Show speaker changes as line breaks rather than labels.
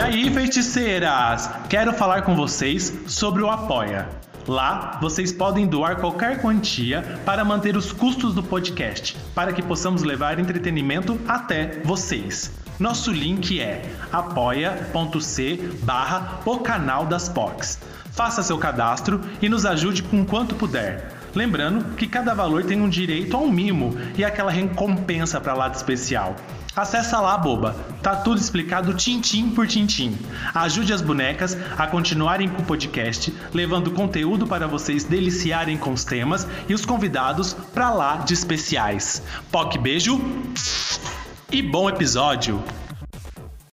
E aí, feiticeiras? Quero falar com vocês sobre o Apoia. Lá, vocês podem doar qualquer quantia para manter os custos do podcast, para que possamos levar entretenimento até vocês. Nosso link é apoia.c barra o canal das POCs. Faça seu cadastro e nos ajude com quanto puder. Lembrando que cada valor tem um direito a um mimo e aquela recompensa para lado especial. Acesse lá, boba. Tá tudo explicado tintim por tintim. Ajude as bonecas a continuarem com o podcast, levando conteúdo para vocês deliciarem com os temas e os convidados para lá de especiais. POC beijo e bom episódio.